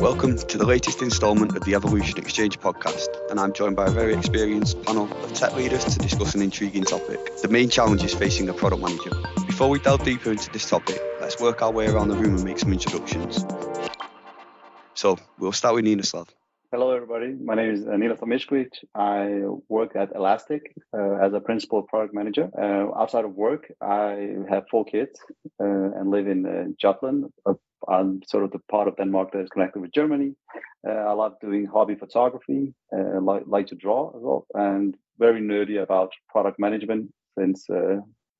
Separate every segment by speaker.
Speaker 1: Welcome to the latest instalment of the Evolution Exchange podcast, and I'm joined by a very experienced panel of tech leaders to discuss an intriguing topic the main challenges facing a product manager. Before we delve deeper into this topic, let's work our way around the room and make some introductions. So, we'll start with Ninoslav.
Speaker 2: Everybody. My name is Ninoslav Mišković. I work at Elastic uh, as a principal product manager. Uh, outside of work, I have four kids uh, and live in uh, Jutland. Uh, I'm sort of the part of Denmark that is connected with Germany. Uh, I love doing hobby photography, like, like to draw as well, and very nerdy about product management since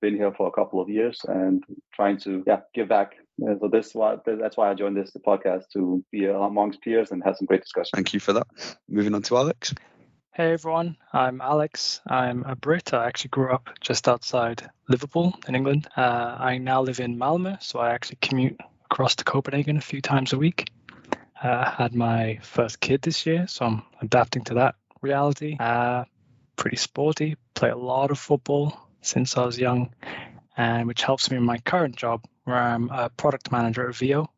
Speaker 2: been here for a couple of years and trying to yeah give back. So this why that's why I joined this podcast to be amongst peers and have some great discussion.
Speaker 1: Thank you for that. Moving on to Alex.
Speaker 3: Hey everyone, I'm Alex. I'm a Brit. I actually grew up just outside Liverpool in England. Uh, I now live in Malmö, so I actually commute across to Copenhagen a few times a week. Uh, had my first kid this year, so I'm adapting to that reality. Uh, pretty sporty, play a lot of football, since I was young, and which helps me in my current job where I'm a product manager at Veo,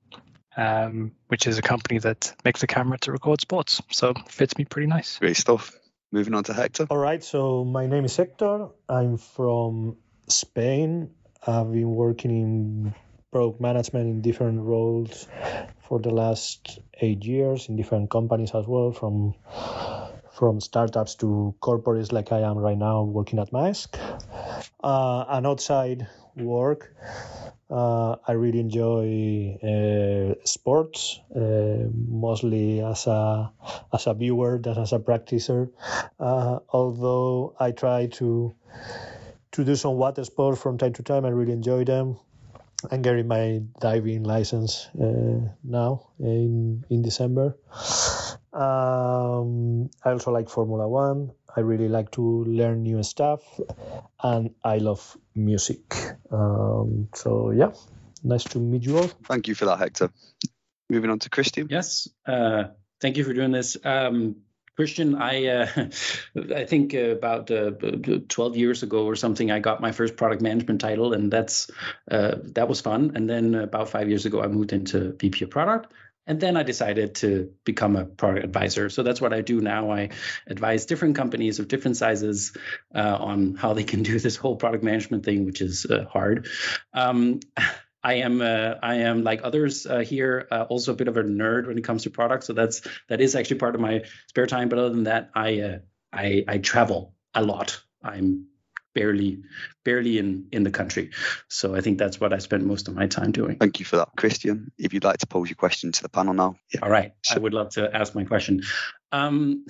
Speaker 3: um, which is a company that makes a camera to record sports. So fits me pretty nice.
Speaker 1: Great stuff. Moving on to Hector.
Speaker 4: All right. So my name is Hector. I'm from Spain. I've been working in product management in different roles for the last eight years in different companies as well, from from startups to corporates like I am right now working at Maersk. Uh, and outside work, uh, I really enjoy uh, sports, uh, mostly as a as a viewer than as a practicer. Uh, although I try to to do some water sports from time to time, I really enjoy them. I'm getting my diving license uh, now in in December. Um, I also like Formula One. I really like to learn new stuff, and I love music. Um, so yeah, nice to meet you all.
Speaker 1: Thank you for that, Hector. Moving on to Christian.
Speaker 5: Yes, uh, thank you for doing this. Um, Christian, I uh, I think about uh, 12 years ago or something, I got my first product management title, and that's uh, that was fun. And then about five years ago, I moved into VP of product, and then I decided to become a product advisor. So that's what I do now. I advise different companies of different sizes uh, on how they can do this whole product management thing, which is uh, hard. Um, I am uh, I am like others uh, here uh, also a bit of a nerd when it comes to products. So that's that is actually part of my spare time. But other than that, I uh, I, I travel a lot. I'm barely barely in in the country. So i think that's what i spent most of my time doing.
Speaker 1: Thank you for that christian. If you'd like to pose your question to the panel now.
Speaker 5: Yeah. all right. So, i would love to ask my question. Um,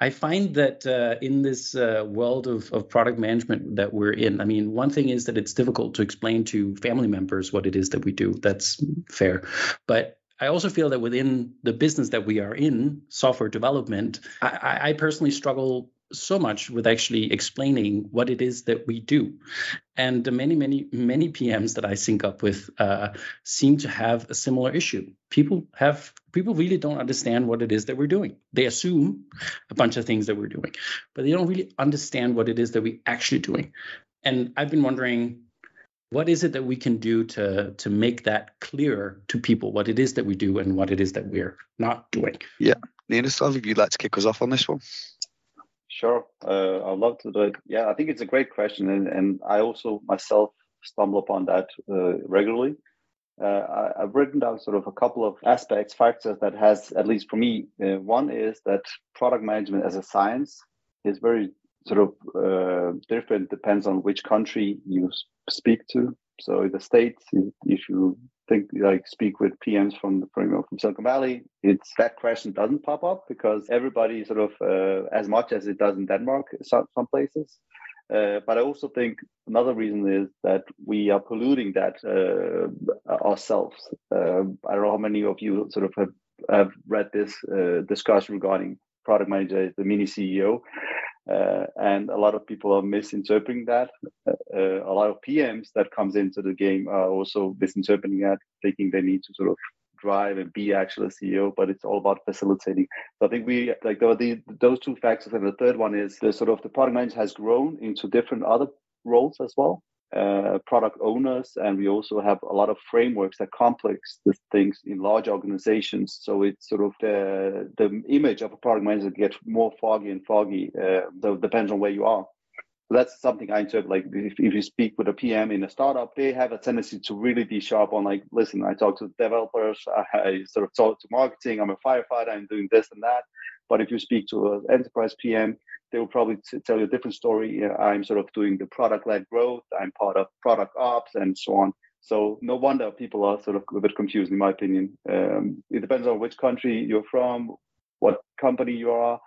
Speaker 5: i find that uh, in this uh, world of, of product management that we're in i mean one thing is that it's difficult to explain to family members what it is that we do. That's fair. But I also feel that within the business that we are in, software development, I, I personally struggle so much with actually explaining what it is that we do. And the many, many, many PMs that I sync up with uh, seem to have a similar issue. People have people really don't understand what it is that we're doing. They assume a bunch of things that we're doing, but they don't really understand what it is that we're actually doing. And I've been wondering what is it that we can do to to make that clearer to people what it is that we do and what it is that we're not doing
Speaker 1: yeah Nina, if you'd like to kick us off on this one
Speaker 2: Sure, uh, I'd love to do it. Yeah, I think it's a great question, and, and I also myself stumble upon that uh, regularly. Uh, I, have written down sort of a couple of aspects, factors that has, at least for me, uh, one is that product management as a science is very sort of uh, different, depends on which country you speak to. So in the States, if you think like speak with PMs from from, you know, from Silicon Valley, it's that question doesn't pop up because everybody sort of uh, as much as it does in Denmark, some, some places. Uh, but I also think another reason is that we are polluting that uh, ourselves. Uh, I don't know how many of you sort of have, have read this uh, discussion regarding product manager, the mini CEO. Uh, and a lot of people are misinterpreting that. Uh, a lot of PMs that comes into the game are also misinterpreting that, thinking they need to sort of drive and be actually a CEO, but it's all about facilitating. So I think we like the, those two factors, and the third one is the sort of the product manager has grown into different other roles as well. Uh, product owners, and we also have a lot of frameworks that complex the things in large organizations. So it's sort of the the image of a product manager gets more foggy and foggy. Uh, so depends on where you are. That's something I interpret. Like if, if you speak with a PM in a startup, they have a tendency to really be sharp on like, listen, I talk to developers, I sort of talk to marketing, I'm a firefighter, I'm doing this and that. But if you speak to an enterprise PM, they will probably tell you a different story. I'm sort of doing the product-led growth. I'm part of product ops and so on. So no wonder people are sort of a bit confused, in my opinion. Um, it depends on which country you're from, what company you are,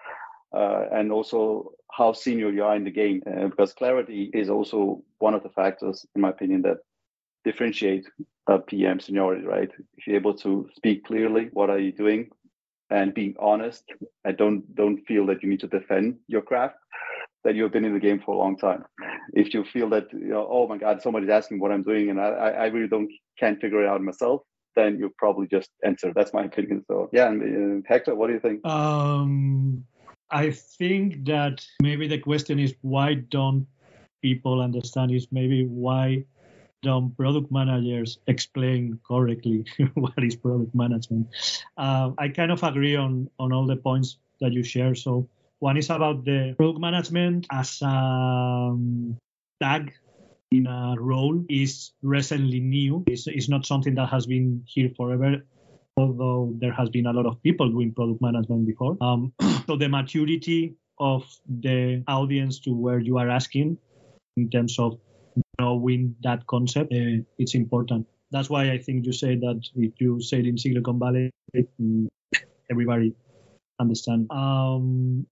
Speaker 2: uh, and also how senior you are in the game. Uh, because clarity is also one of the factors, in my opinion, that differentiate a PM seniority. Right? If you're able to speak clearly, what are you doing? And being honest I don't don't feel that you need to defend your craft that you've been in the game for a long time. If you feel that you know oh my god somebody's asking what i'm doing and i i really don't can't figure it out myself then you probably just enter that's my opinion. So yeah and, uh, hector what do you think?
Speaker 4: Um i think that maybe the question is why don't people understand is maybe why don't product managers explain correctly what is product management. Uh, I kind of agree on on all the points that you share. So one is about the product management as a um, tag in a role is recently new. It's, it's not something that has been here forever although there has been a lot of people doing product management before. Um, so the maturity of the audience to where you are asking in terms of knowing that concept, uh, it's important. That's why I think you say that if you say it in Silicon Valley, mm, everybody understand. Um,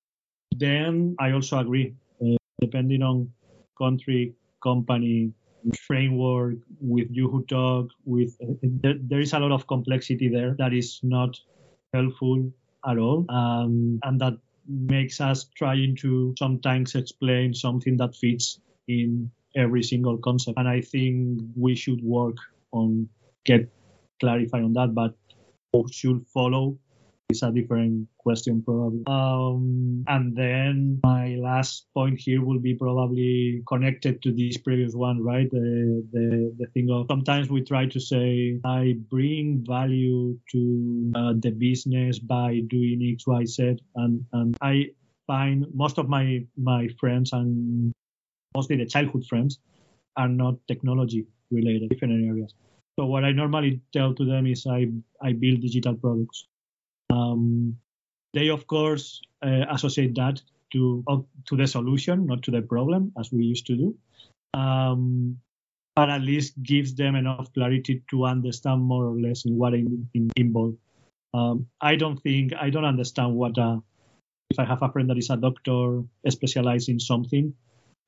Speaker 4: then I also agree, uh, depending on country, company, framework, with you who talk, with uh, there, there is a lot of complexity there that is not helpful at all, um, and that makes us trying to sometimes explain something that fits in every single concept. And I think we should work on get clarify on that, but who should follow is a different question probably. Um, and then my last point here will be probably connected to this previous one, right? The, the, the thing of sometimes we try to say, I bring value to uh, the business by doing X, Y, Z. And, and I find most of my, my friends and mostly the childhood friends, are not technology related, different areas. So what I normally tell to them is I, I build digital products. Um, they of course uh, associate that to uh, to the solution, not to the problem, as we used to do. Um, but at least gives them enough clarity to understand more or less in what in, involved. Um, I don't think I don't understand what a, if I have a friend that is a doctor specialized in something,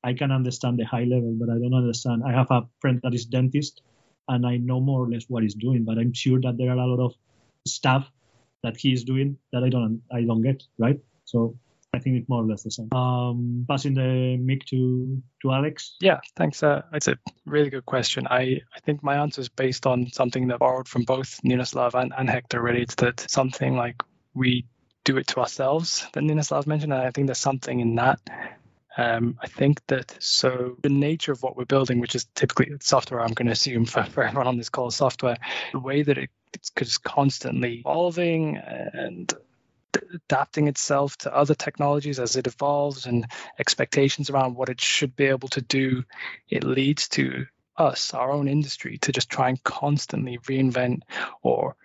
Speaker 4: I can understand the high level, but I don't understand. I have a friend that is dentist, and I know more or less what he's doing, but I'm sure that there are a lot of stuff that he is doing that I don't I don't get right. So I think it's more or less the same. Um, passing the mic to to Alex.
Speaker 3: Yeah, thanks. Uh, it's a really good question. I, I think my answer is based on something that borrowed from both Ninoslav and, and Hector. Really, it's that something like we do it to ourselves that Ninoslav mentioned, and I think there's something in that um, I think that so the nature of what we're building, which is typically software, I'm going to assume for, for everyone on this call, software, the way that it, it's constantly evolving and adapting itself to other technologies as it evolves and expectations around what it should be able to do, it leads to us, our own industry, to just try and constantly reinvent or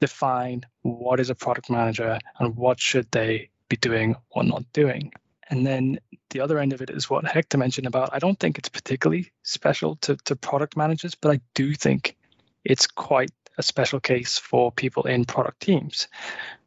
Speaker 3: define what is a product manager and what should they be doing or not doing. And then the other end of it is what Hector mentioned about I don't think it's particularly special to, to product managers, but I do think it's quite a special case for people in product teams.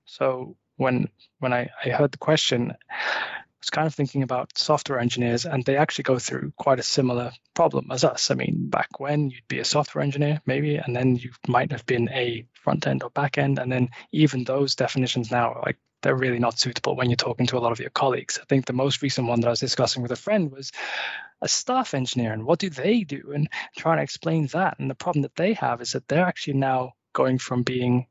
Speaker 3: So when when I, I heard the question, I was kind of thinking about software engineers, and they actually go through quite a similar problem as us. I mean, back when you'd be a software engineer, maybe, and then you might have been a front end or back end, and then even those definitions now are like they're really not suitable when you're talking to a lot of your colleagues. I think the most recent one that I was discussing with a friend was a staff engineer and what do they do and trying to explain that. And the problem that they have is that they're actually now going from being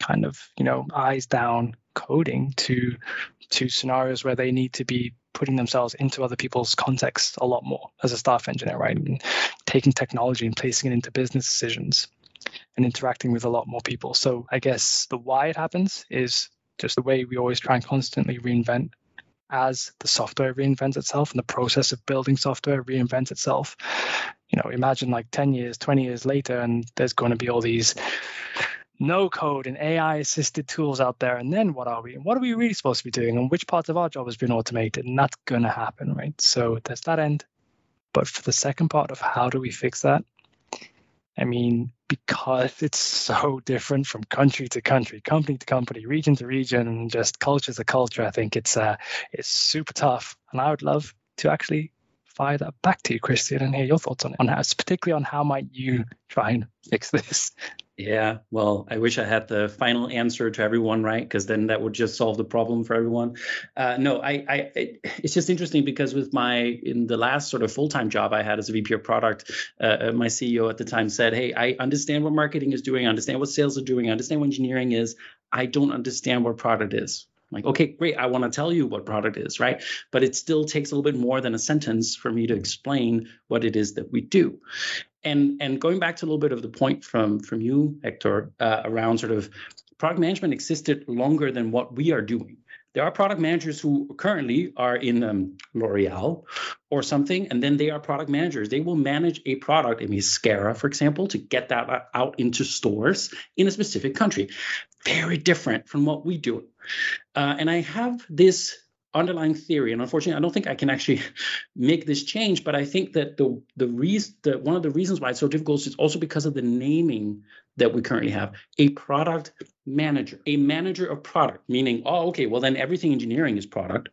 Speaker 3: kind of, you know, eyes down coding to to scenarios where they need to be putting themselves into other people's context a lot more as a staff engineer, right? And taking technology and placing it into business decisions and interacting with a lot more people. So I guess the why it happens is just the way we always try and constantly reinvent as the software reinvents itself and the process of building software reinvents itself. You know, imagine like 10 years, 20 years later, and there's going to be all these no code and AI assisted tools out there. And then what are we? And what are we really supposed to be doing? And which parts of our job has been automated? And that's going to happen, right? So there's that end. But for the second part of how do we fix that? I mean, because it's so different from country to country, company to company, region to region, and just culture to culture, I think it's uh, it's super tough. And I would love to actually fire that back to you, Christian, and hear your thoughts on it, on how, particularly on how might you try and fix this.
Speaker 5: Yeah, well, I wish I had the final answer to everyone, right? Because then that would just solve the problem for everyone. Uh, no, I, I, it, it's just interesting because with my in the last sort of full time job I had as a VP of product, uh, uh my CEO at the time said, "Hey, I understand what marketing is doing, I understand what sales are doing, I understand what engineering is. I don't understand what product is." like okay great i want to tell you what product is right but it still takes a little bit more than a sentence for me to explain what it is that we do and and going back to a little bit of the point from from you hector uh, around sort of product management existed longer than what we are doing there are product managers who currently are in um, L'Oreal or something, and then they are product managers. They will manage a product, a mascara, for example, to get that out into stores in a specific country. Very different from what we do. Uh, and I have this underlying theory, and unfortunately, I don't think I can actually make this change. But I think that the the reason one of the reasons why it's so difficult is also because of the naming that we currently have. A product manager, a manager of product, meaning, oh, okay, well then everything engineering is product.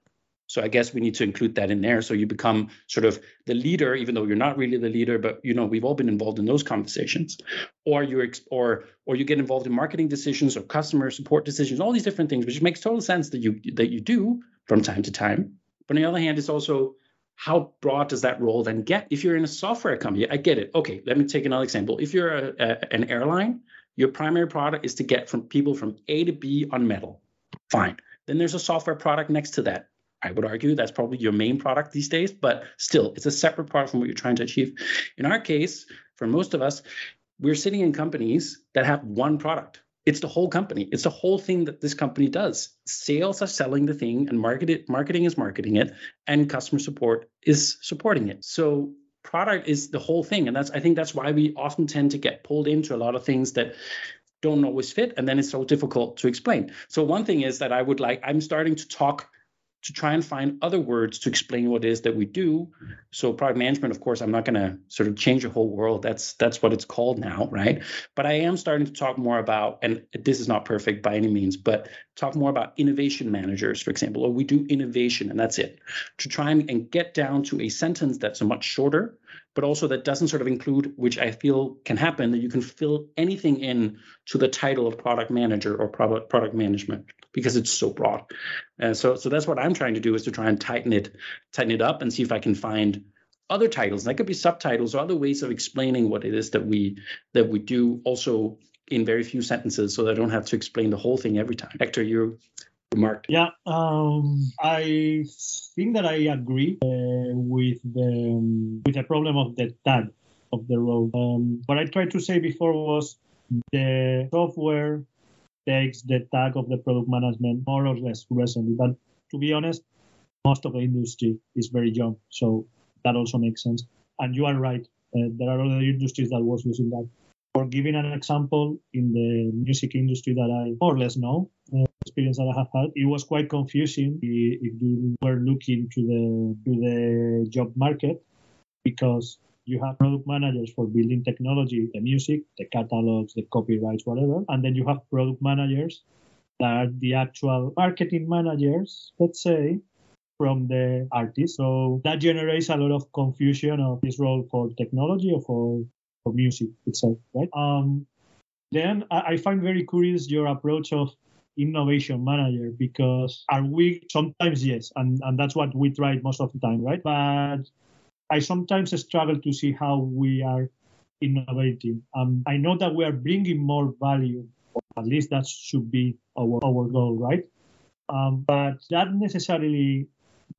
Speaker 5: So I guess we need to include that in there. So you become sort of the leader, even though you're not really the leader, but you know we've all been involved in those conversations, or you or or you get involved in marketing decisions or customer support decisions, all these different things, which makes total sense that you that you do from time to time. But on the other hand, it's also how broad does that role then get? If you're in a software company, I get it. Okay, let me take another example. If you're a, a, an airline, your primary product is to get from people from A to B on metal. Fine. Then there's a software product next to that. I would argue that's probably your main product these days, but still, it's a separate product from what you're trying to achieve. In our case, for most of us, we're sitting in companies that have one product. It's the whole company. It's the whole thing that this company does. Sales are selling the thing, and market it, marketing is marketing it, and customer support is supporting it. So product is the whole thing, and that's I think that's why we often tend to get pulled into a lot of things that don't always fit, and then it's so difficult to explain. So one thing is that I would like I'm starting to talk to try and find other words to explain what it is that we do. So product management, of course, I'm not going to sort of change the whole world. That's that's what it's called now, right? But I am starting to talk more about, and this is not perfect by any means, but talk more about innovation managers, for example, or we do innovation and that's it. To try and, and get down to a sentence that's a much shorter, but also that doesn't sort of include, which I feel can happen, that you can fill anything in to the title of product manager or product product management because it's so broad. And so so that's what I'm trying to do is to try and tighten it tighten it up and see if I can find other titles. That could be subtitles or other ways of explaining what it is that we that we do also in very few sentences so I don't have to explain the whole thing every time. Hector, you remarked.
Speaker 4: Yeah, um, I think that I agree uh, with the with the problem of the tag of the role. Um, what I tried to say before was the software takes the tag of the product management more or less recently. But to be honest, most of the industry is very young, so that also makes sense. And you are right. Uh, there are other industries that was using that. For giving an example, in the music industry that I more or less know, uh, experience that I have had, it was quite confusing if you were looking to the to the job market because you have product managers for building technology, the music, the catalogs, the copyrights, whatever, and then you have product managers that are the actual marketing managers, let's say, from the artist. So that generates a lot of confusion of this role for technology or for, for music itself, right? Um, then I, I find very curious your approach of innovation manager because are we sometimes yes and, and that's what we try most of the time right but I sometimes struggle to see how we are innovating. Um, I know that we are bringing more value, at least that should be our, our goal, right? Um, but that necessarily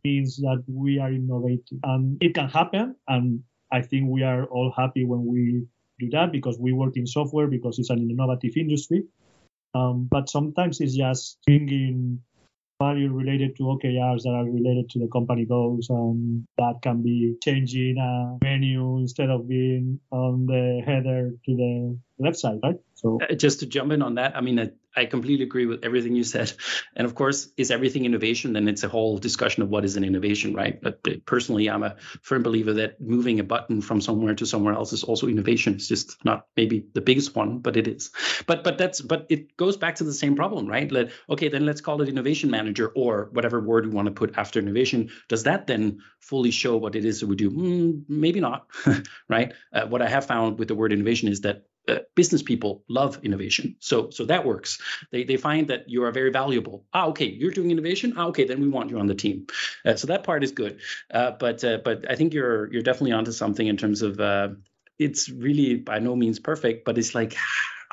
Speaker 4: means that we are innovating. And it can happen. And I think we are all happy when we do that because we work in software because it's an innovative industry. Um, but sometimes it's just bringing value related to OKRs that are related to the company goals, and that can be changing a menu instead of being on the header to the left side, right?
Speaker 5: So uh, just to jump in on that, I mean, uh, I completely agree with everything you said. And of course, is everything innovation? Then it's a whole discussion of what is an innovation, right? But personally, I'm a firm believer that moving a button from somewhere to somewhere else is also innovation. It's just not maybe the biggest one, but it is. But but that's but it goes back to the same problem, right? Let okay, then let's call it innovation manager or whatever word we want to put after innovation. Does that then fully show what it is that we do? Mm, maybe not, right? Uh, what I have found with the word innovation is that uh, business people love innovation. So so that works. They they find that you are very valuable. Ah, okay, you're doing innovation. Ah, okay, then we want you on the team. Uh, so that part is good. Uh, but uh, but I think you're you're definitely onto something in terms of uh, it's really by no means perfect, but it's like.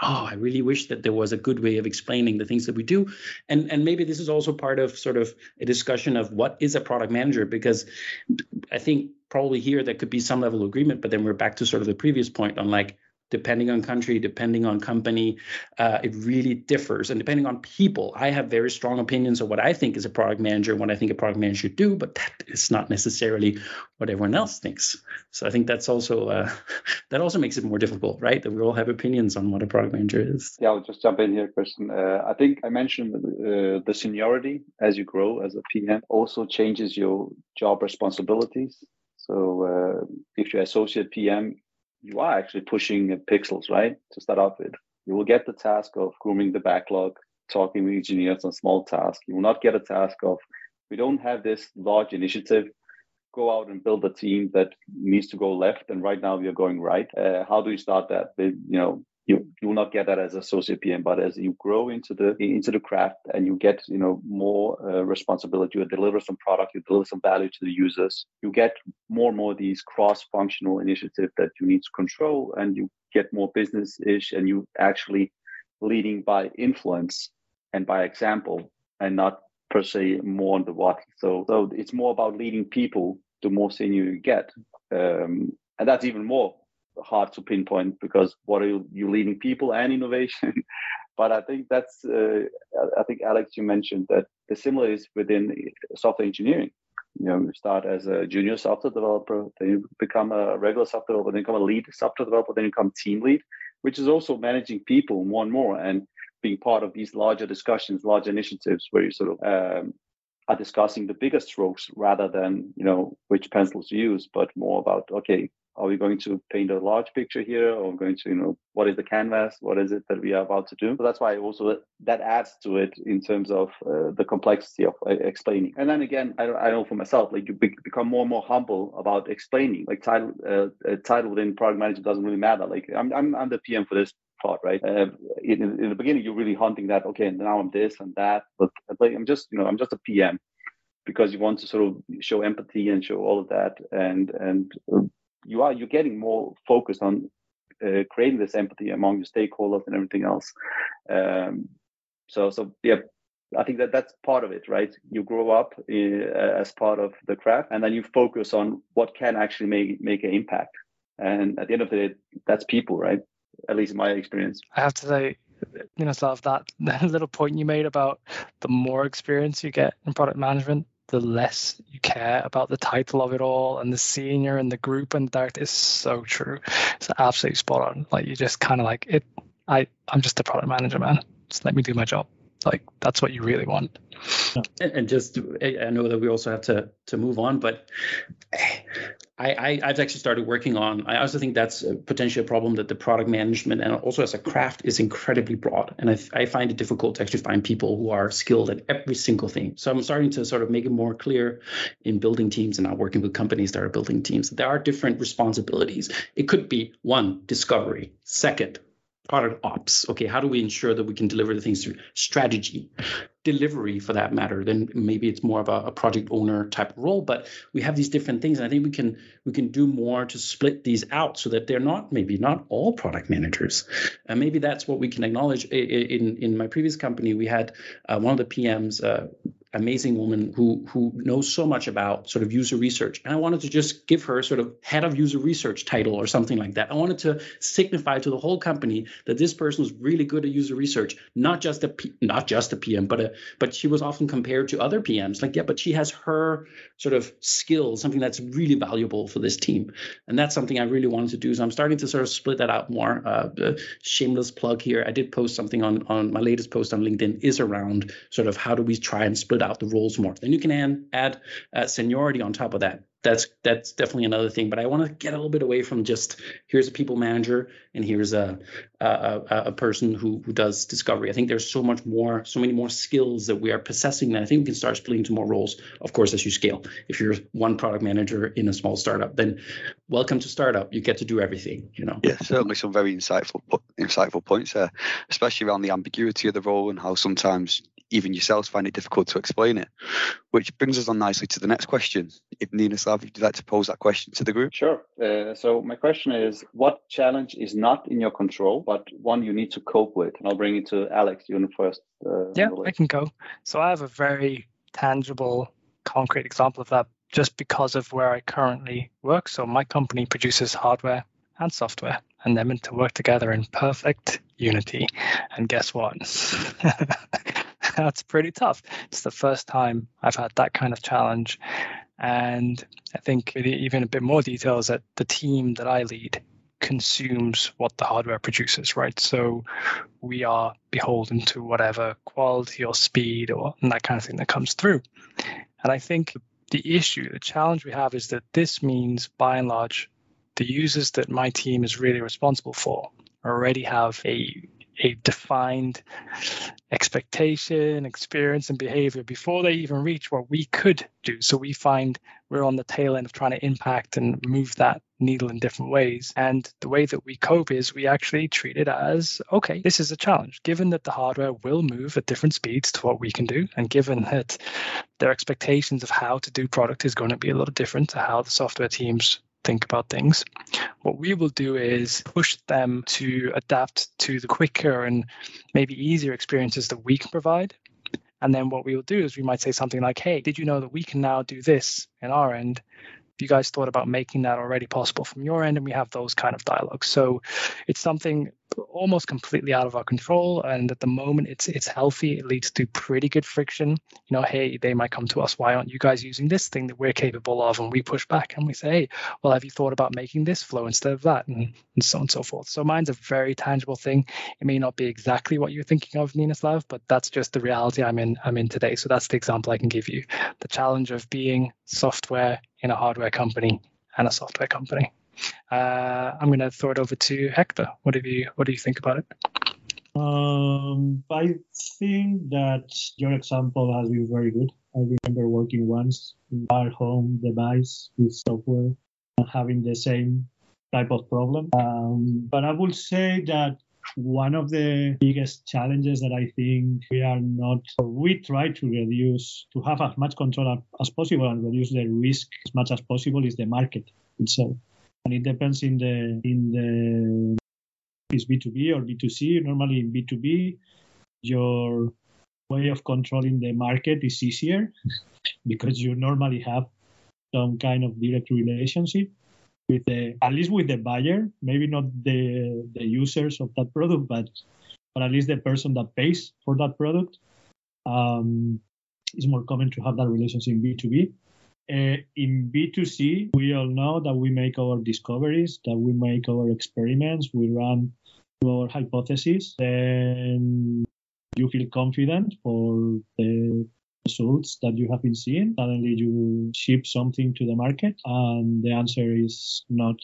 Speaker 5: Oh, I really wish that there was a good way of explaining the things that we do, and and maybe this is also part of sort of a discussion of what is a product manager because I think probably here there could be some level of agreement, but then we're back to sort of the previous point on like depending on country, depending on company, uh, it really differs. And depending on people, I have very strong opinions of what I think is a product manager, what I think a product manager should do, but that is not necessarily what everyone else thinks. So I think that's also uh, that also makes it more difficult, right? That we all have opinions on what a product manager is.
Speaker 2: Yeah, I'll just jump in here, Christian. Uh, I think I mentioned uh, the seniority as you grow as a PM also changes your job responsibilities. So uh, if you're associate PM, you are actually pushing pixels, right? To start off with, you will get the task of grooming the backlog, talking with engineers on small tasks. You will not get a task of, we don't have this large initiative. Go out and build a team that needs to go left, and right now we are going right. Uh, how do you start that? you know, you you will not get that as associate PM, but as you grow into the into the craft and you get you know more uh, responsibility, you deliver some product, you deliver some value to the users, you get more and more these cross-functional initiatives that you need to control, and you get more business-ish, and you actually leading by influence and by example, and not per se more on the what. So so it's more about leading people. The more senior you get, um, and that's even more hard to pinpoint because what are you, you leading people and innovation? But i think that's uh, i think alex you mentioned that the similar is within software engineering. You know you start as a junior software developer then you become a regular software developer then you become a lead software developer then you become team lead which is also managing people more and more and being part of these larger discussions larger initiatives where you sort of um, are discussing the bigger strokes rather than you know which pencils to use but more about okay are we going to paint a large picture here or going to you know what is the canvas? What is it that we are about to do? So that's why also that adds to it in terms of uh, the complexity of uh, explaining. And then again I, I know for myself like you be- become more and more humble about explaining. Like title uh, title within product management doesn't really matter. Like i'm i'm, I'm the pm for this part right? Uh, in, in the beginning you're really hunting that okay now i'm this and that. But like, i'm just you know i'm just a pm because you want to sort of show empathy and show all of that and and you are you're getting more focused on uh, creating this empathy among your stakeholders and everything else. Um, so so yeah, I think that that's part of it, right? You grow up uh, as part of the craft, and then you focus on what can actually make make an impact. And at the end of the day, that's people, right? At least in my experience.
Speaker 3: I have to say, you know, sort of that little point you made about the more experience you get in product management, the less you care about the title of it all and the senior and the group and that is so true. It's absolutely spot on. Like you just kind of like it. I I'm just a product manager, man. Just let me do my job. Like that's what you really want.
Speaker 5: And, just, I know that we also have to to move on, but I, I have actually started working on. I also think that's potentially a problem that the product management and also as a craft is incredibly broad, and I, I find it difficult to actually find people who are skilled at every single thing. So I'm starting to sort of make it more clear in building teams and now working with companies that are building teams. There are different responsibilities. It could be one discovery, second product ops. Okay, how do we ensure that we can deliver the things through strategy, delivery for that matter? Then maybe it's more of a, a, project owner type role. But we have these different things, and I think we can we can do more to split these out so that they're not maybe not all product managers. And maybe that's what we can acknowledge. In in my previous company, we had uh, one of the PMs. Uh, amazing woman who who knows so much about sort of user research. And i wanted to just give her sort of head of user research title or something like that. I wanted to signify to the whole company that this person was really good at user research not just a P, not just a pm but a but she was often compared to other pms like yeah but she has her sort of skills something that's really valuable for this team. And that's something i really wanted to do. So i'm starting to sort of split that out more. Uh, shameless plug here i did post something on on my latest post on linkedin is around sort of how do we try and split out the roles more. Then you can add, add uh, seniority on top of that. That's that's definitely another thing. But I want to get a little bit away from just here's a people manager and here's a a, a person who who does discovery. I think there's so much more, so many more skills that we are possessing that I think we can start splitting into more roles. Of course, as you scale. If you're one product manager in a small startup, then welcome to startup. You get to do everything. You know.
Speaker 1: Yeah, certainly some very insightful insightful points there, especially around the ambiguity of the role and how sometimes even yourselves find it difficult to explain it. Which brings us on nicely to the next question. If Ninoslav, would you like to pose that question to the group?
Speaker 2: Sure. Uh, so my question is, what challenge is not in your control, but one you need to cope with? And I'll bring it to Alex. You first.
Speaker 3: Uh, yeah, I can go. So I have a very tangible, concrete example of that just because of where I currently work. So my company produces hardware and software, and they're meant to work together in perfect unity. And guess what? that's pretty tough. It's the first time I've had that kind of challenge. And I think even a bit more details that the team that I lead consumes what the hardware produces, right? So we are beholden to whatever quality or speed or that kind of thing that comes through. And I think the issue, the challenge we have is that this means by and large, the users that my team is really responsible for already have a a defined expectation, experience, and behavior before they even reach what we could do. So we find we're on the tail end of trying to impact and move that needle in different ways. And the way that we cope is we actually treat it as okay, this is a challenge. Given that the hardware will move at different speeds to what we can do, and given that their expectations of how to do product is going to be a little different to how the software teams think about things. What we will do is push them to adapt to the quicker and maybe easier experiences that we can provide. And then what we will do is we might say something like, hey, did you know that we can now do this in our end? you guys thought about making that already possible from your end? And we have those kind of dialogues. So it's something almost completely out of our control. And at the moment, it's it's healthy. It leads to pretty good friction. You know, hey, they might come to us. Why aren't you guys using this thing that we're capable of? And we push back and we say, hey, well, have you thought about making this flow instead of that? And, and so on and so forth. So mine's a very tangible thing. It may not be exactly what you're thinking of, Ninoslav, but that's just the reality I'm in. I'm in today. So that's the example I can give you. The challenge of being software in a hardware company and a software company. Uh, I'm going to throw it over to Hector. What do you What do you think about it?
Speaker 4: Um, I think that your example has been very good. I remember working once in our home device with software and having the same type of problem. Um, but I would say that one of the biggest challenges that I think we are not, we try to reduce, to have as much control as possible and reduce the risk as much as possible is the market itself and it depends in the in the is B2B or B2C. Normally in B2B, your way of controlling the market is easier because you normally have some kind of direct relationship with the at least with the buyer, maybe not the the users of that product, but but at least the person that pays for that product. Um, it's more common to have that relationship in B2B. Uh, in B2C, we all know that we make our discoveries, that we make our experiments, we run our hypotheses, then you feel confident for the results that you have been seeing. Suddenly you ship something to the market and the answer is not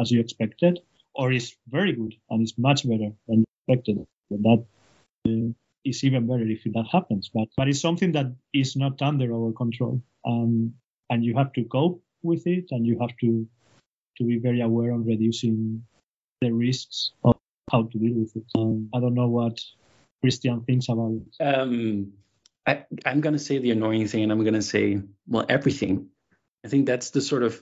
Speaker 4: as you expected or is very good and is much better than expected. That uh, is even better if that happens. But, but it's something that is not under our control. Um, and you have to cope with it and you have to to be very aware of reducing the risks of how to deal with it. Um, I don't know what Christian thinks about it.
Speaker 5: Um, I, am going to say the annoying thing, and I'm going to say, well, everything I think that's the sort of,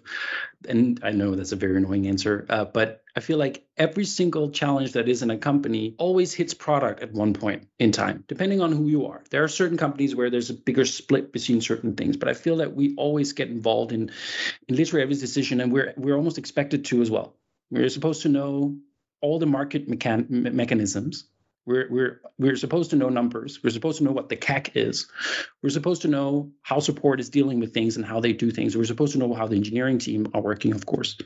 Speaker 5: and I know that's a very annoying answer, uh, but I feel like every single challenge that is in a company always hits product at one point in time, depending on who you are. There are certain companies where there's a bigger split between certain things, but I feel that we always get involved in, in literally every decision, and we're we're almost expected to as well. We're supposed to know all the market mechan- mechanisms we're, we're, we're supposed to know numbers. We're supposed to know what the CAC is. We're supposed to know how support is dealing with things and how they do things. We're supposed to know how the engineering team are working, of course.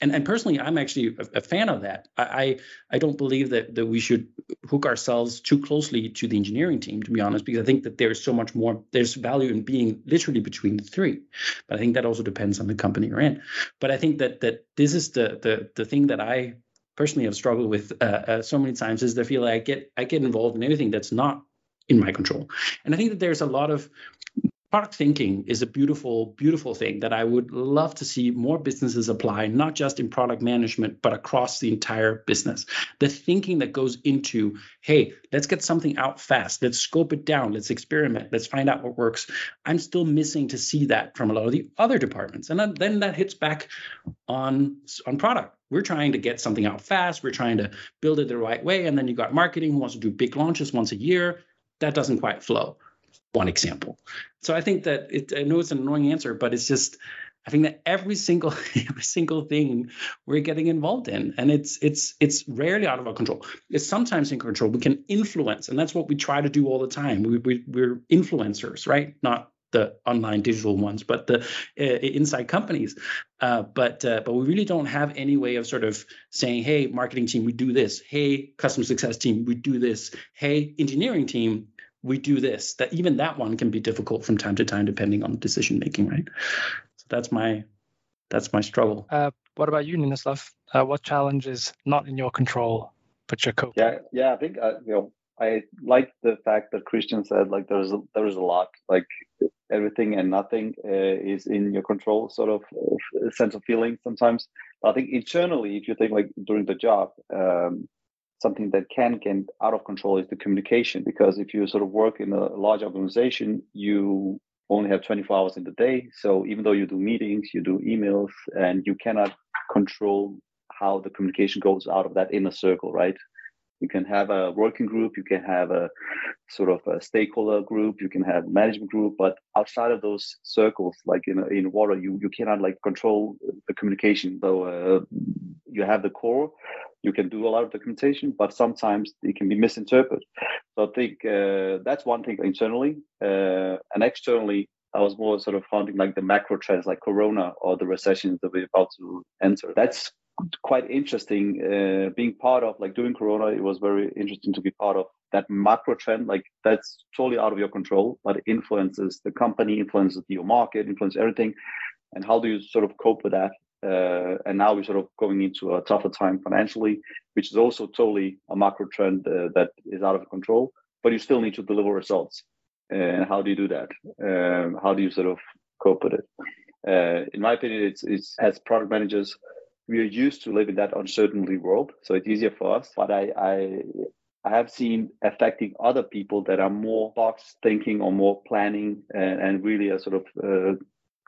Speaker 5: And, and personally, I'm actually a, a fan of that. I, I don't believe that, that we should hook ourselves too closely to the engineering team, to be honest, because I think that there's so much more, there's value in being literally between the three. But I think that also depends on the company you're in. But I think that that this is the the the thing that I personally have struggled with uh, uh, so many times is the feel like I get I get involved in anything that's not in my control. And I think that there's a lot of product thinking is a beautiful beautiful thing that I would love to see more businesses apply not just in product management but across the entire business. The thinking that goes into hey, let's get something out fast. Let's scope it down. Let's experiment. Let's find out what works. I'm still missing to see that from a lot of the other departments. And then that hits back on on product we're trying to get something out fast. We're trying to build it the right way. And then you got marketing who wants to do big launches once a year. That doesn't quite flow. One example. So I think that it, I know it's an annoying answer, but it's just I think that every single every single thing we're getting involved in, and it's it's it's rarely out of our control. It's sometimes in control. We can influence, and that's what we try to do all the time. We, we we're influencers, right? Not the online digital ones, but the uh, inside companies. Uh, but uh, but we really don't have any way of sort of saying, hey, marketing team, we do this. Hey, customer success team, we do this. Hey, engineering team, we do this. That even that one can be difficult from time to time, depending on the decision making, right? So that's my that's my struggle.
Speaker 3: Uh, what about you, Ninoslav? Uh, what challenge is not in your control, but your co?
Speaker 2: Yeah, yeah, I think uh, you know I like the fact that Christian said like there's a, there's a lot like everything and nothing uh, is in your control sort of uh, sense of feeling sometimes. But I think internally, if you think like during the job, um, something that can get out of control is the communication because if you sort of work in a large organization, you only have 24 hours in the day. So even though you do meetings, you do emails, and you cannot control how the communication goes out of that inner circle, right? You can have a working group, you can have a sort of a stakeholder group, you can have management group, but outside of those circles, like in in water, you you cannot like control the communication. So uh, you have the core, you can do a lot of documentation, but sometimes it can be misinterpreted. So I think uh, that's one thing internally, uh, and externally, I was more sort of hunting like the macro trends, like Corona or the recessions that we're about to enter. That's quite interesting uh, being part of like doing corona it was very interesting to be part of that macro trend like that's totally out of your control but it influences the company influences your market influences everything and how do you sort of cope with that uh, and now we're sort of going into a tougher time financially which is also totally a macro trend uh, that is out of control but you still need to deliver results. And how do you do that? Um, how do you sort of cope with it? Uh, in my opinion it's, it's as product managers we are used to live in that uncertainty world, so it's easier for us. But I, I, I have seen affecting other people that are more box thinking or more planning and, and really are sort of uh,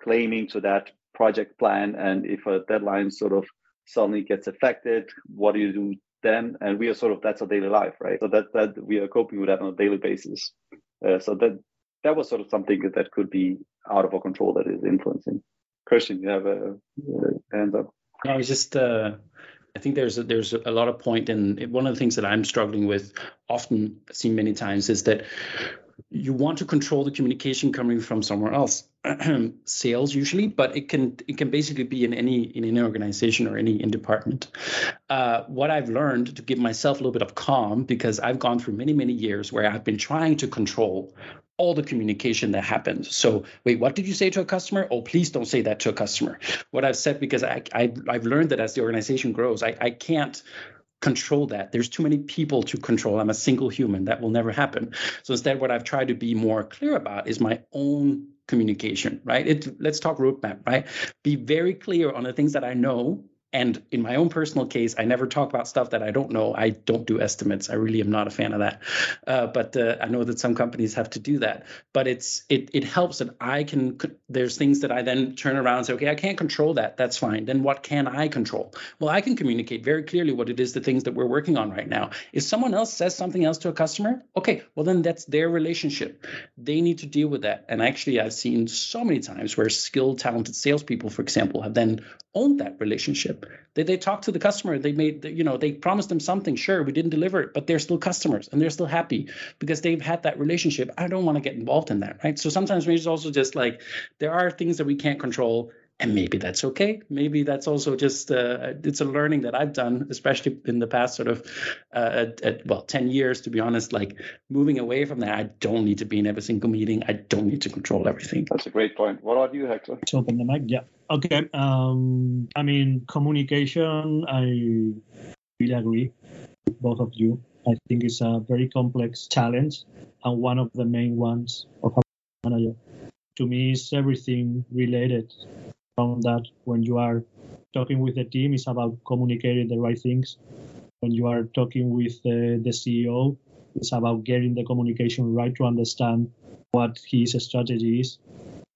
Speaker 2: claiming to that project plan. And if a deadline sort of suddenly gets affected, what do you do then? And we are sort of that's our daily life, right? So that that we are coping with that on a daily basis. Uh, so that that was sort of something that could be out of our control that is influencing. Christian, you have a, a hand up.
Speaker 5: I was just, uh, I think there's a, there's a lot of point, and one of the things that I'm struggling with, often seen many times, is that you want to control the communication coming from somewhere else, sales usually, but it can it can basically be in any in any organization or any in department. Uh, what I've learned to give myself a little bit of calm because I've gone through many many years where I've been trying to control all the communication that happens. So, wait, what did you say to a customer? Oh, please don't say that to a customer. What I've said because I, I have learned that as the organization grows, I, I can't control that. There's too many people to control. I'm a single human. That will never happen. So instead, what I've tried to be more clear about is my own communication. Right? It, let's talk roadmap. Right? Be very clear on the things that I know And in my own personal case, I never talk about stuff that I don't know. I don't do estimates. I really am not a fan of that. Uh, but uh, I know that some companies have to do that. But it's it it helps that I can. There's things that I then turn around and say, okay, I can't control that. That's fine. Then what can I control? Well, I can communicate very clearly what it is the things that we're working on right now. If someone else says something else to a customer, okay, well then that's their relationship. They need to deal with that. And actually, I've seen so many times where skilled, talented salespeople, for example, have then owned that relationship. They, they talk to the customer. They made, you know, they promised them something. Sure, we didn't deliver it, but they're still customers and they're still happy because they've had that relationship. I don't want to get involved in that, right? So sometimes maybe it's also just like there are things that we can't control and maybe that's okay. Maybe that's also just uh, it's a learning that i've done especially in the past sort of uh, at, at, well 10 years to be honest like moving away from that i don't need to be in every single meeting. I don't need to control everything.
Speaker 2: That's a great point. What about you hector?
Speaker 4: Let's open the mic. Yeah. Okay um i mean communication i really agree with both of you. I think it's a very complex challenge and one of the main ones of a manager. To me is everything related from that when you are talking with the team it's about communicating the right things. When you are talking with the, the ceo it's about getting the communication right to understand what his strategy is.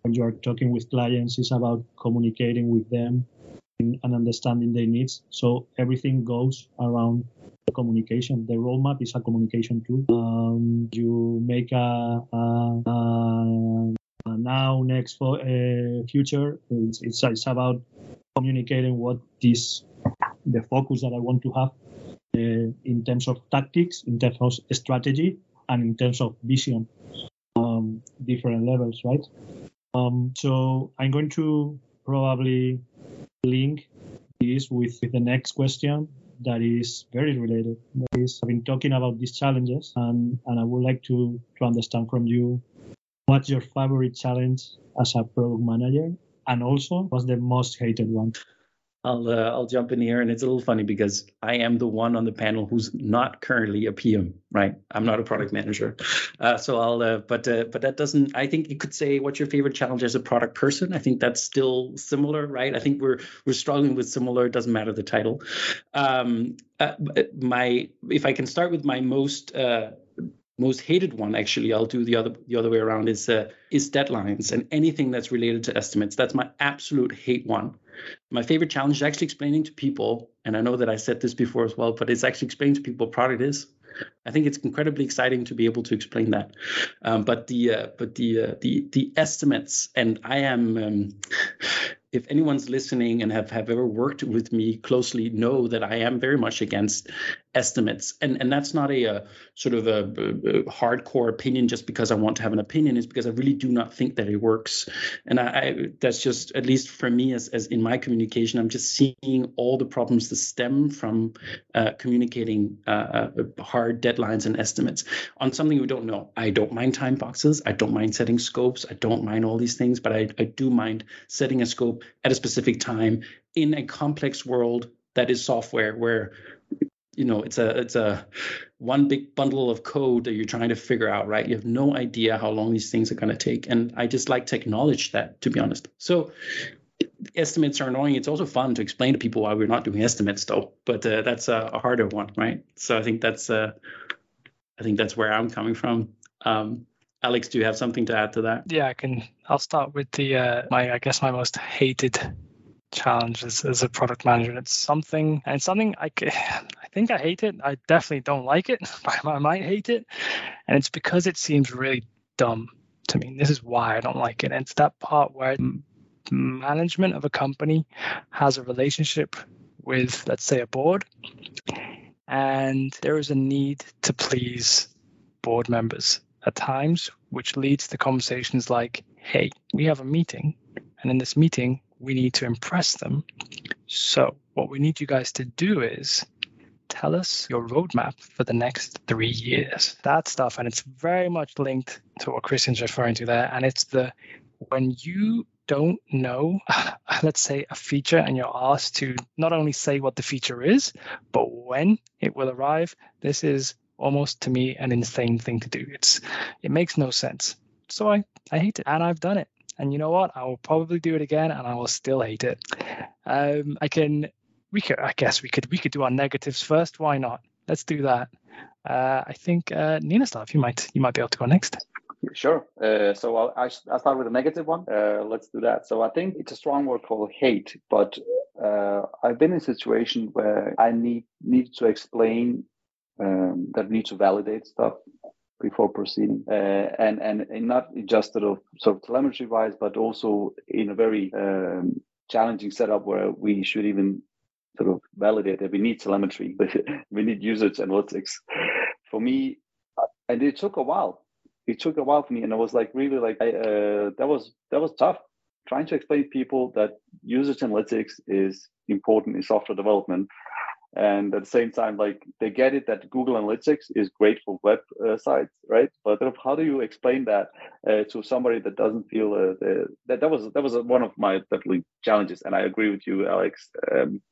Speaker 4: When you are talking with clients it's about communicating with them and understanding their needs. So everything goes around the communication. The roadmap is a communication tool. Um, you make a, a, a uh, now next for uh, future it's, it's, it's about communicating what this the focus that i want to have uh, in terms of tactics in terms of strategy and in terms of vision um, different levels right um, so i'm going to probably link this with, with the next question that is very related. That is, I've been talking about these challenges, and, and I would like to, to understand from you what's your favorite challenge as a product manager and also what's the most hated one
Speaker 5: I'll uh, I'll jump in here, and it's a little funny because I am the one on the panel who's not currently a PM, right? I'm not a product manager, uh, so I'll. Uh, but uh, but that doesn't. I think you could say what's your favorite challenge as a product person. I think that's still similar, right? I think we're we're struggling with similar. It doesn't matter the title. Um, uh, my if I can start with my most uh, most hated one actually i'll do the other the other way around is uh, is deadlines and anything that's related to estimates. That's my absolute hate one. My favorite challenge is actually explaining to people and i know that i said this before as well but it's actually explaining to people what product is. I think it's incredibly exciting to be able to explain that. Um, but the uh, but the uh, the the estimates, and I am um, if anyone's listening and have, have ever worked with me closely know that I am very much against estimates. And, and that's not a, a sort of a, a, hardcore opinion just because I want to have an opinion. is because I really do not think that it works. And I, I that's just, at least for me, as, as in my communication, I'm just seeing all the problems that stem from uh, communicating uh, uh, hard deadlines and estimates on something we don't know. I don't mind time boxes. I don't mind setting scopes. I don't mind all these things, but I, I do mind setting a scope at a specific time in a complex world that is software where you know it's a it's a one big bundle of code that you're trying to figure out right? You have no idea how long these things are going to take. And i just like to acknowledge that to be honest. So estimates are annoying. It's also fun to explain to people why we're not doing estimates though. But uh, that's a, a, harder one right? So i think that's uh, i think that's where i'm coming from. Um, Alex, do you have something to add to that?
Speaker 3: Yeah, I can. I'll start with the uh, my I guess my most hated challenge as, as a product manager. It's something and something I I think I hate it. I definitely don't like it, but I might hate it, and it's because it seems really dumb to me. This is why I don't like it. And it's that part where management of a company has a relationship with, let's say, a board, and there is a need to please board members at times, which leads to conversations like, hey, we have a meeting, and in this meeting, we need to impress them. So, what we need you guys to do is tell us your roadmap for the next three years. That stuff, and it's very much linked to what Christian's referring to there. And it's the when you don't know, let's say, a feature, and you're asked to not only say what the feature is, but when it will arrive, this is almost to me an insane thing to do. It's it makes no sense. So I, I hate it and I've done it. And you know what? I will probably do it again and I will still hate it. Um, I can we could, I guess, we could we could do our negatives first. Why not? Let's do that. Uh, I think uh, Ninoslav, you might you might be able to go next.
Speaker 2: Sure. Uh, so I'll, I'll start with a negative one. Uh, let's do that. So I think it's a strong word called hate, but uh, I've been in a situation where I need need to explain um, that I need to validate stuff before proceeding, uh, and, and not just sort of sort of telemetry wise, but also in a very um, challenging setup where we should even sort of validate that we need telemetry, we need usage analytics. For me, and it took a while. It took a while for me, and I was like really like I, uh, that was that was tough trying to explain to people that usage analytics is important in software development and at the same time like they get it that google analytics is great for web uh, sites right? But how do you explain that uh, to somebody that doesn't feel uh, the, that that was that was one of my definitely challenges and i agree with you alex um,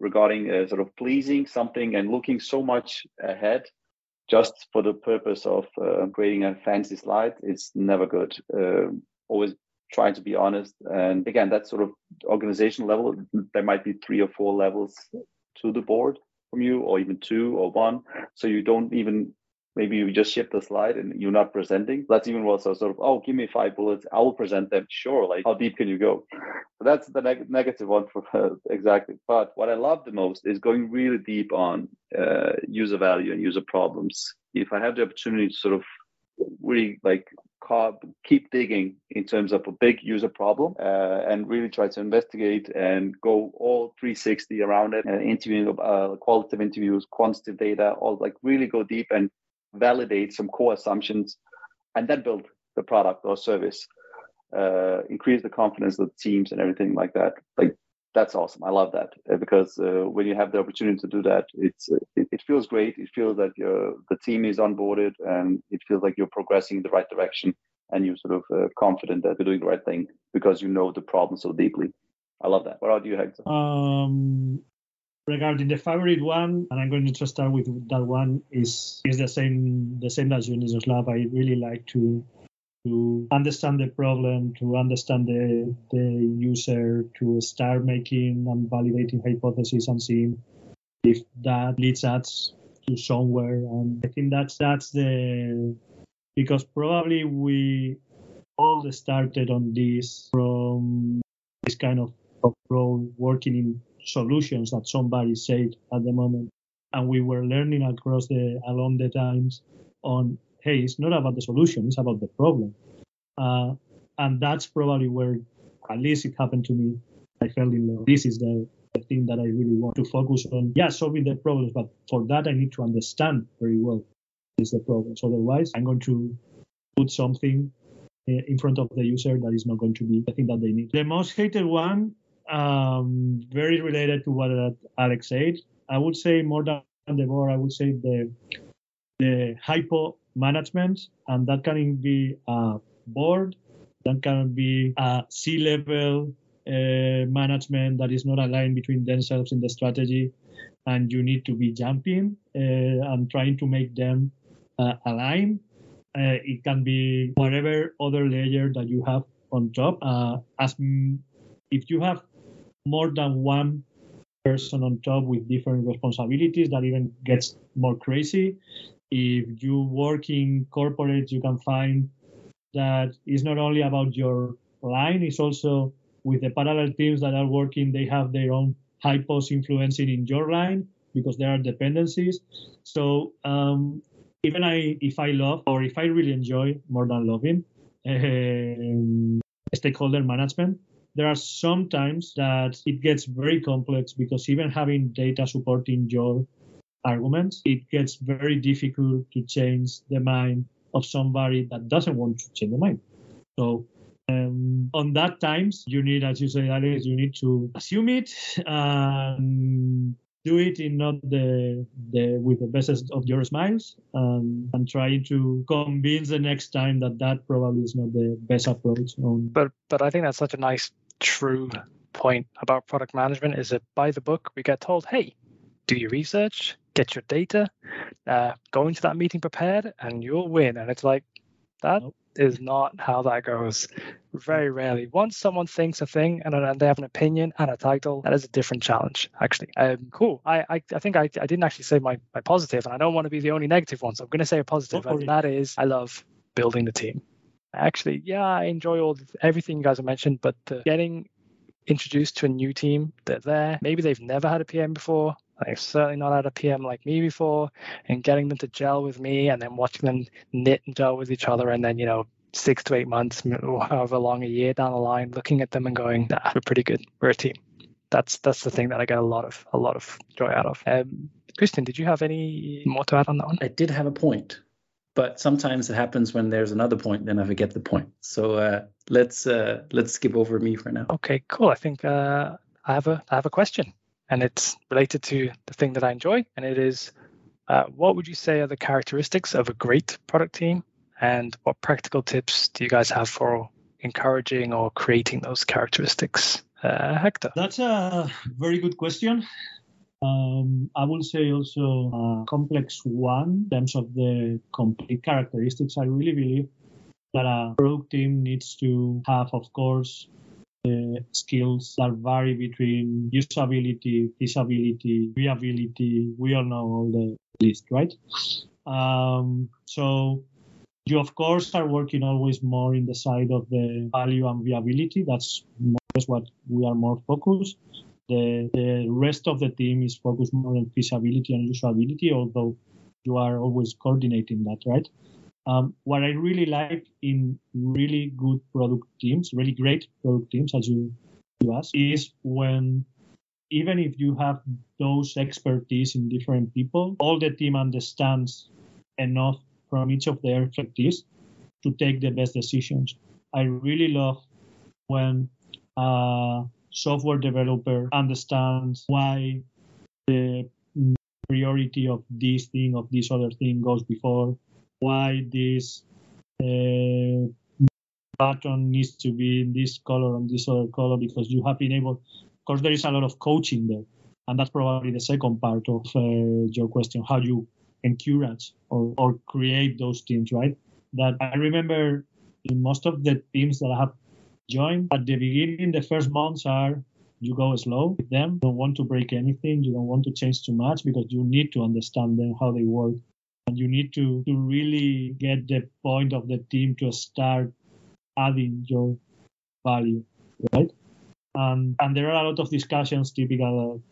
Speaker 2: regarding uh, sort of pleasing something and looking so much ahead just for the purpose of uh, creating a fancy slide it's never good. Um, always trying to be honest. And again that sort of organization level. There might be three or four levels to the board from you or even two or one. So you don't even maybe you just ship the slide and you're not presenting. That's even worse so sort of oh give me five bullets i will present them. Sure like how deep can you go? So that's the neg- negative one for uh, exactly. But what i love the most is going really deep on uh, user value and user problems. If i have the opportunity to sort of really like keep digging in terms of a big user problem uh, and really try to investigate and go all 360 around it and interviewing uh, qualitative interviews quantitative data all like really go deep and validate some core assumptions and then build the product or service uh, increase the confidence of the teams and everything like that. Like that's awesome. I love that uh, because uh, when you have the opportunity to do that, it's uh, it, it, feels great. It feels that your the team is onboarded, and it feels like you're progressing in the right direction, and you're sort of uh, confident that you're doing the right thing because you know the problem so deeply. I love that. What about you, Hector?
Speaker 4: Um, regarding the favorite one, and I'm going to just start with that one is is the same the same as Ninoslav. I really like to to understand the problem, to understand the, the user, to start making and validating hypotheses and seeing if that leads us to somewhere. And I think that's that's the because probably we all started on this from this kind of, of role working in solutions that somebody said at the moment and we were learning across the along the times on hey, it's not about the solution, it's about the problem. Uh, and that's probably where, at least it happened to me, I fell in love. This is the, the thing that I really want to focus on. Yeah, solving the problems, but for that, I need to understand very well is the problems. Otherwise, I'm going to put something uh, in front of the user that is not going to be the thing that they need. The most hated one, um, very related to what Alex said. I would say more than the board, I would say the the hypo management, and that can be a board, that can be a C-level uh, management that is not aligned between themselves in the strategy, and you need to be jumping uh, and trying to make them uh, align. Uh, it can be whatever other layer that you have on top. Uh, as m- if you have more than one person on top with different responsibilities, that even gets more crazy if you work in corporate, you can find that it's not only about your line, it's also with the parallel teams that are working, they have their own hypos influencing in your line because there are dependencies. So um, even I, if I love or if I really enjoy more than loving um, stakeholder management, there are some times that it gets very complex because even having data supporting your arguments, it gets very difficult to change the mind of somebody that doesn't want to change the mind. So um, on that times, you need, as you say, Alex, you need to assume it and do it in not the, the with the best of your smiles um, and try to convince the next time that that probably is not the best approach. On.
Speaker 3: But but I think that's such a nice true point about product management is that by the book we get told, hey, do your research, get your data, uh, go into that meeting prepared, and you'll win. And it's like that is not how that goes. Very rarely. Once someone thinks a thing and, and they have an opinion and a title, that is a different challenge, actually. Um, cool. I, I, I think I, I didn't actually say my, my positive, and I don't want to be the only negative one, so I'm going to say a positive, and that is I love building the team. Actually, yeah, I enjoy all everything you guys have mentioned, but getting introduced to a new team, they're there. Maybe they've never had a PM before. They've certainly not had a PM like me before, and getting them to gel with me and then watching them knit and gel with each other, and then, you know, six to eight months, however long a year down the line, looking at them and going, nah, we're pretty good. We're a team. That's that's the thing that I get a lot of a lot of joy out of. Um, Christian, did you have any more to add on that one?
Speaker 5: I did have a point, but sometimes it happens when there's another point, then I forget the point. So uh, let's uh, let's skip over me for now.
Speaker 3: Okay, cool. I think uh, I have a I have a question and it's related to the thing that I enjoy, and it is uh, what would you say are the characteristics of a great product team, and what practical tips do you guys have for encouraging or creating those characteristics? Uh, Hector.
Speaker 4: That's a very good question. Um, I will say also a complex one in terms of the complete characteristics. I really believe that a product team needs to have, of course, skills that vary between usability, feasibility, viability. We all know all the list, right? Um, so you of course are working always more in the side of the value and viability. That's more what we are more focused. The, the rest of the team is focused more on feasibility and usability, although you are always coordinating that, right? Um, what I really like in really good product teams, really great product teams, as you, you asked, is when even if you have those expertise in different people, all the team understands enough from each of their expertise to take the best decisions. I really love when a software developer understands why the priority of this thing, of this other thing goes before why this uh, button needs to be in this color and this other color because you have been able of course there is a lot of coaching there. And that's probably the second part of uh, your question how you encourage or, or create those teams right? That i remember in most of the teams that i have joined at the beginning the first months are you go slow with them. Don't want to break anything. You don't want to change too much because you need to understand them how they work and you need to, to really get the point of the team to start adding your value, right? And, and there are a lot of discussions typical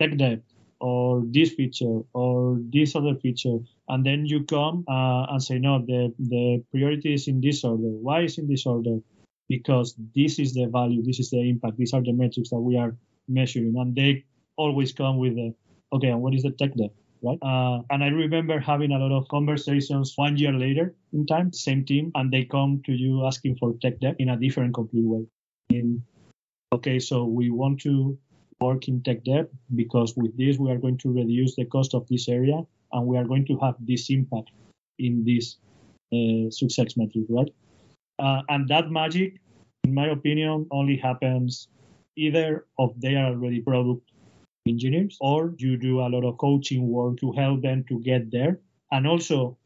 Speaker 4: tech debt or this feature or this other feature. And then you come uh, and say no the the priority is in this order. Why is in this order? Because this is the value this is the impact these are the metrics that we are measuring. And they always come with the okay and what is the tech debt right? Uh, and I remember having a lot of conversations one year later in time, same team, and they come to you asking for tech debt in a different, complete way. In okay, so we want to work in tech debt because with this we are going to reduce the cost of this area and we are going to have this impact in this uh, success metric, right? Uh, and that magic, in my opinion, only happens either of they are already product engineers, or you do a lot of coaching work to help them to get there and also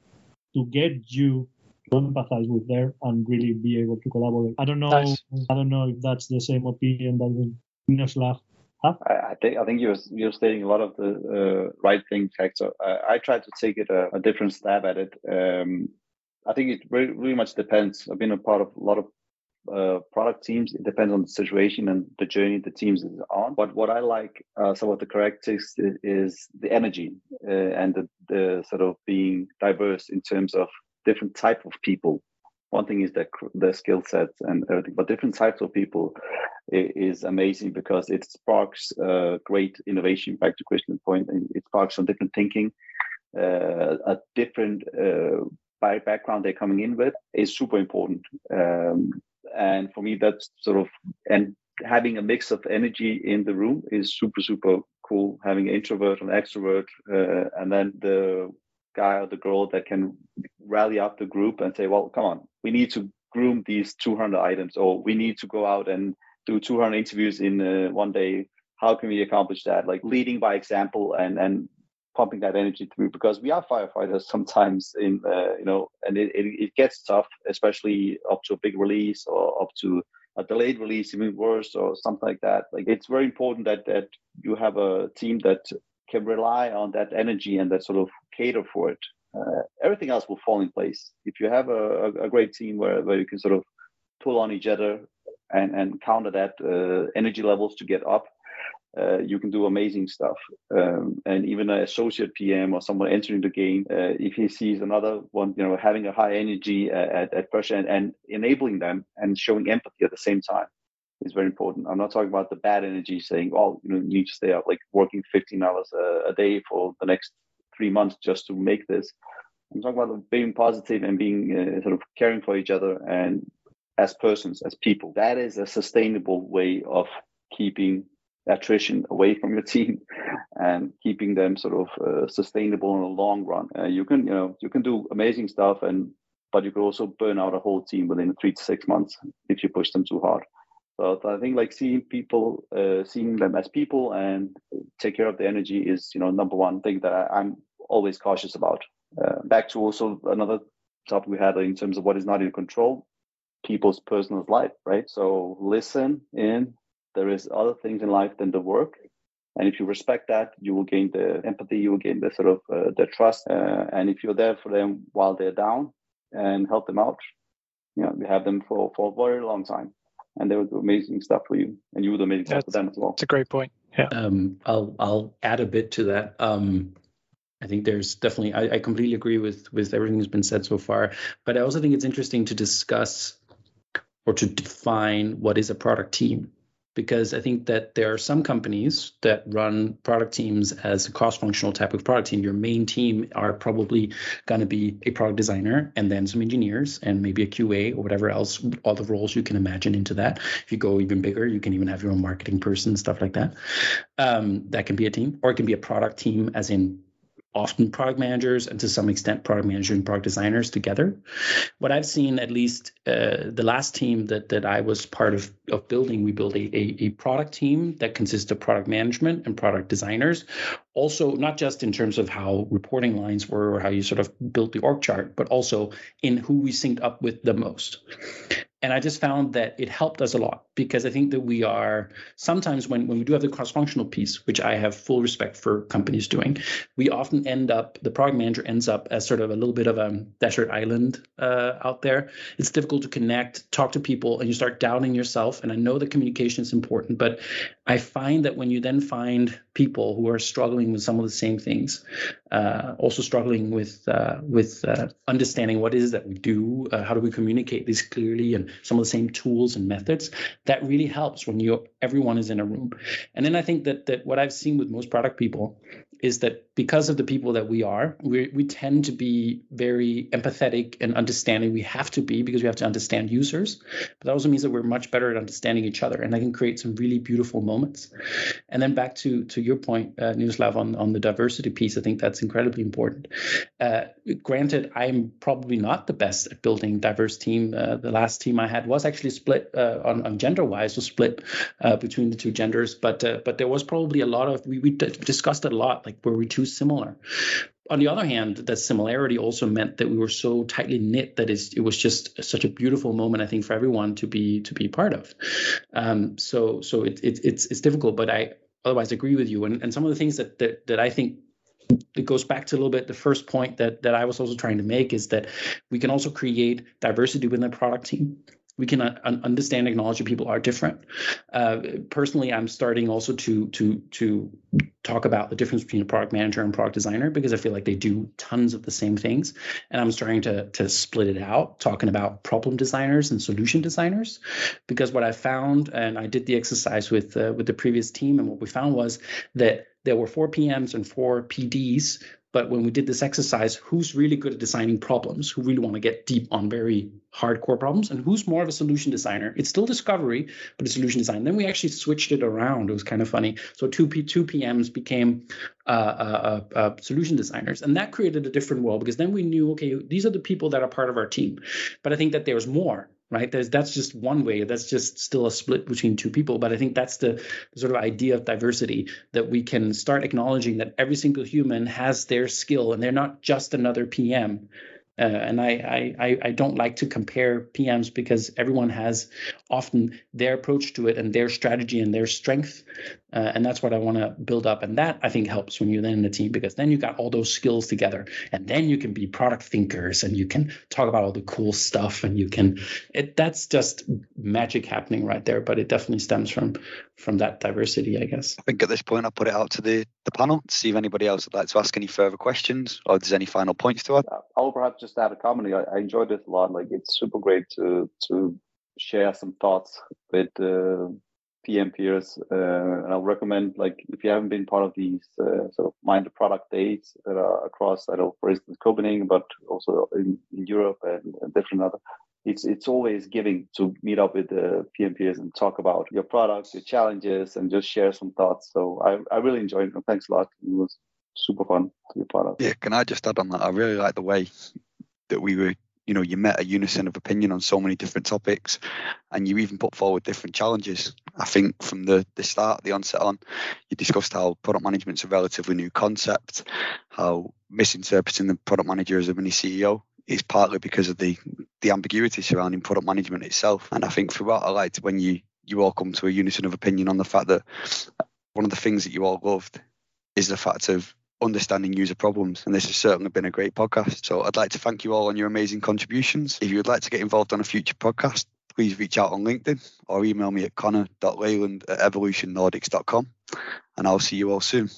Speaker 4: to get you to empathize with them and really be able to collaborate. I don't know. Nice. I don't know if that's the same opinion that Miroslav
Speaker 2: Huh? I, think I think you're you're stating a lot of the uh, right things, Hector. Uh, I try to take it a, a different stab at it. Um, I think it really, really much depends. I've been a part of a lot of uh, product teams. It depends on the situation and the journey the teams is on. But what I like, uh, some of the characteristics is the energy uh, and the, the, sort of being diverse in terms of different type of people. One thing is their the skill sets and everything, but different types of people is amazing because it sparks uh, great innovation. Back to Christian's point, it sparks some different thinking, uh, a different uh, background they're coming in with is super important. Um, and for me that's sort of and having a mix of energy in the room is super super cool. Having an introvert and extrovert uh, and then the guy or the girl that can rally up the group and say well come on we need to groom these 200 items or we need to go out and do 200 interviews in uh, one day. How can we accomplish that? Like leading by example and and pumping that energy through because we are firefighters sometimes in uh, you know and it, it, it, gets tough especially up to a big release or up to a delayed release even worse or something like that. Like it's very important that that you have a team that can rely on that energy and that sort of cater for it. Uh, everything else will fall in place. If you have a, a, great team where, where you can sort of pull on each other and, and counter that uh, energy levels to get up uh, you can do amazing stuff. Um, and even an associate PM or someone entering the game, uh, if he sees another one, you know, having a high energy uh, at, at first and, and enabling them and showing empathy at the same time is very important. I'm not talking about the bad energy saying, oh, you know, you need to stay up like working 15 hours a, a day for the next three months just to make this. I'm talking about being positive and being uh, sort of caring for each other and as persons, as people. That is a sustainable way of keeping attrition away from your team and keeping them sort of uh, sustainable in the long run. Uh, you can, you know, you can do amazing stuff, and but you could also burn out a whole team within three to six months if you push them too hard. But I think like seeing people, uh, seeing them as people, and take care of the energy is, you know, number one thing that I, am always cautious about. Uh, back to also another topic we had in terms of what is not in control people's personal life, right? So listen in, there is other things in life than the work. And if you respect that you will gain the empathy you will gain the sort of uh, the trust uh, and if you're there for them while they're down and help them out you know you have them for for a very long time. And they will do amazing stuff for you and you will do amazing That's, stuff for them as well.
Speaker 3: It's a great point. Yeah.
Speaker 5: Um, i'll i'll add a bit to that. Um, I think there's definitely I, I completely agree with with everything that's been said so far, but I also think it's interesting to discuss or to define what is a product team because I think that there are some companies that run product teams as a cross-functional type of product team. Your main team are probably going to be a product designer and then some engineers and maybe a QA or whatever else, all the roles you can imagine into that. If you go even bigger, you can even have your own marketing person, stuff like that. Um, that can be a team, or it can be a product team, as in often product managers and to some extent product managers and product designers together. What I've seen, at least uh, the last team that that I was part of of building, we built a, a, a product team that consists of product management and product designers. Also, not just in terms of how reporting lines were or how you sort of built the org chart, but also in who we synced up with the most. And I just found that it helped us a lot because I think that we are sometimes when, when we do have the cross functional piece, which I have full respect for companies doing, we often end up, the product manager ends up as sort of a little bit of a desert island uh, out there. It's difficult to connect, talk to people, and you start doubting yourself. And I know that communication is important, but I find that when you then find people who are struggling with some of the same things, uh, also struggling with uh, with uh, understanding what is that we do, uh, how do we communicate this clearly, and some of the same tools and methods, that really helps when you everyone is in a room. And then I think that that what I've seen with most product people is that because of the people that we are, we, we tend to be very empathetic and understanding. We have to be because we have to understand users. But that also means that we're much better at understanding each other, and I can create some really beautiful moments. And then back to to your point, uh, Nislav, on on the diversity piece, I think that's incredibly important. Uh, granted, I'm probably not the best at building diverse team. Uh, the last team I had was actually split uh, on, on gender wise, was split uh, between the two genders, but uh, but there was probably a lot of we we discussed a lot like were we too similar? On the other hand, that similarity also meant that we were so tightly knit that it was just such a beautiful moment, I think, for everyone to be to be part of. Um, so so it, it, it's it's difficult, but I otherwise agree with you. And and some of the things that that, that I think it goes back to a little bit the first point that that I was also trying to make is that we can also create diversity within the product team we can uh, understand acknowledge that people are different. Uh, personally i'm starting also to to to talk about the difference between a product manager and product designer because i feel like they do tons of the same things. And i'm starting to to split it out talking about problem designers and solution designers because what i found and i did the exercise with uh, with the previous team and what we found was that there were four PMs and four PDs but when we did this exercise, who's really good at designing problems, who really want to get deep on very hardcore problems, and who's more of a solution designer? It's still discovery, but a solution design. Then we actually switched it around. It was kind of funny. So two P two PMs became uh, uh, uh, uh, solution designers, and that created a different world because then we knew, okay, these are the people that are part of our team. But I think that there's more right? There's that's just one way. That's just still a split between two people. But I think that's the, the, sort of idea of diversity that we can start acknowledging that every single human has their skill and they're not just another PM. Uh, and I, I, I don't like to compare PMs because everyone has often their approach to it and their strategy and their strength. Uh, and that's what I want to build up. And that I think helps when you're then in a team because then you got all those skills together and then you can be product thinkers and you can talk about all the cool stuff and you can, it, that's just magic happening right there. But it definitely stems from, from that diversity, I guess.
Speaker 1: I think at this point I'll put it out to the, the panel to see if anybody else would like to ask any further questions or if there's any final points to add.
Speaker 2: I'll perhaps just add a comment. I, I enjoyed this a lot. Like it's super great to to share some thoughts with uh, PM peers, uh, and I'll recommend like if you haven't been part of these uh, sort of mind the product days that are across, I know for instance Copenhagen, but also in, in Europe and, and, different other. It's it's always giving to meet up with the PM peers and talk about your products, your challenges, and just share some thoughts. So I I really enjoyed it. Thanks a lot. It was super fun to be part of.
Speaker 1: Yeah, can I just add on that? I really like the way that we were you know you met a unison of opinion on so many different topics and you even put forward different challenges i think from the the start the onset on you discussed how product management's a relatively new concept how misinterpreting the product manager as a mini ceo is partly because of the the ambiguity surrounding product management itself and i think throughout i liked when you you all come to a unison of opinion on the fact that one of the things that you all loved is the fact of understanding user problems. And this has certainly been a great podcast. So I'd like to thank you all on your amazing contributions. If you would like to get involved on a future podcast, please reach out on LinkedIn or email me at connor.leyland at evolutionnordics.com. And I'll see you all soon.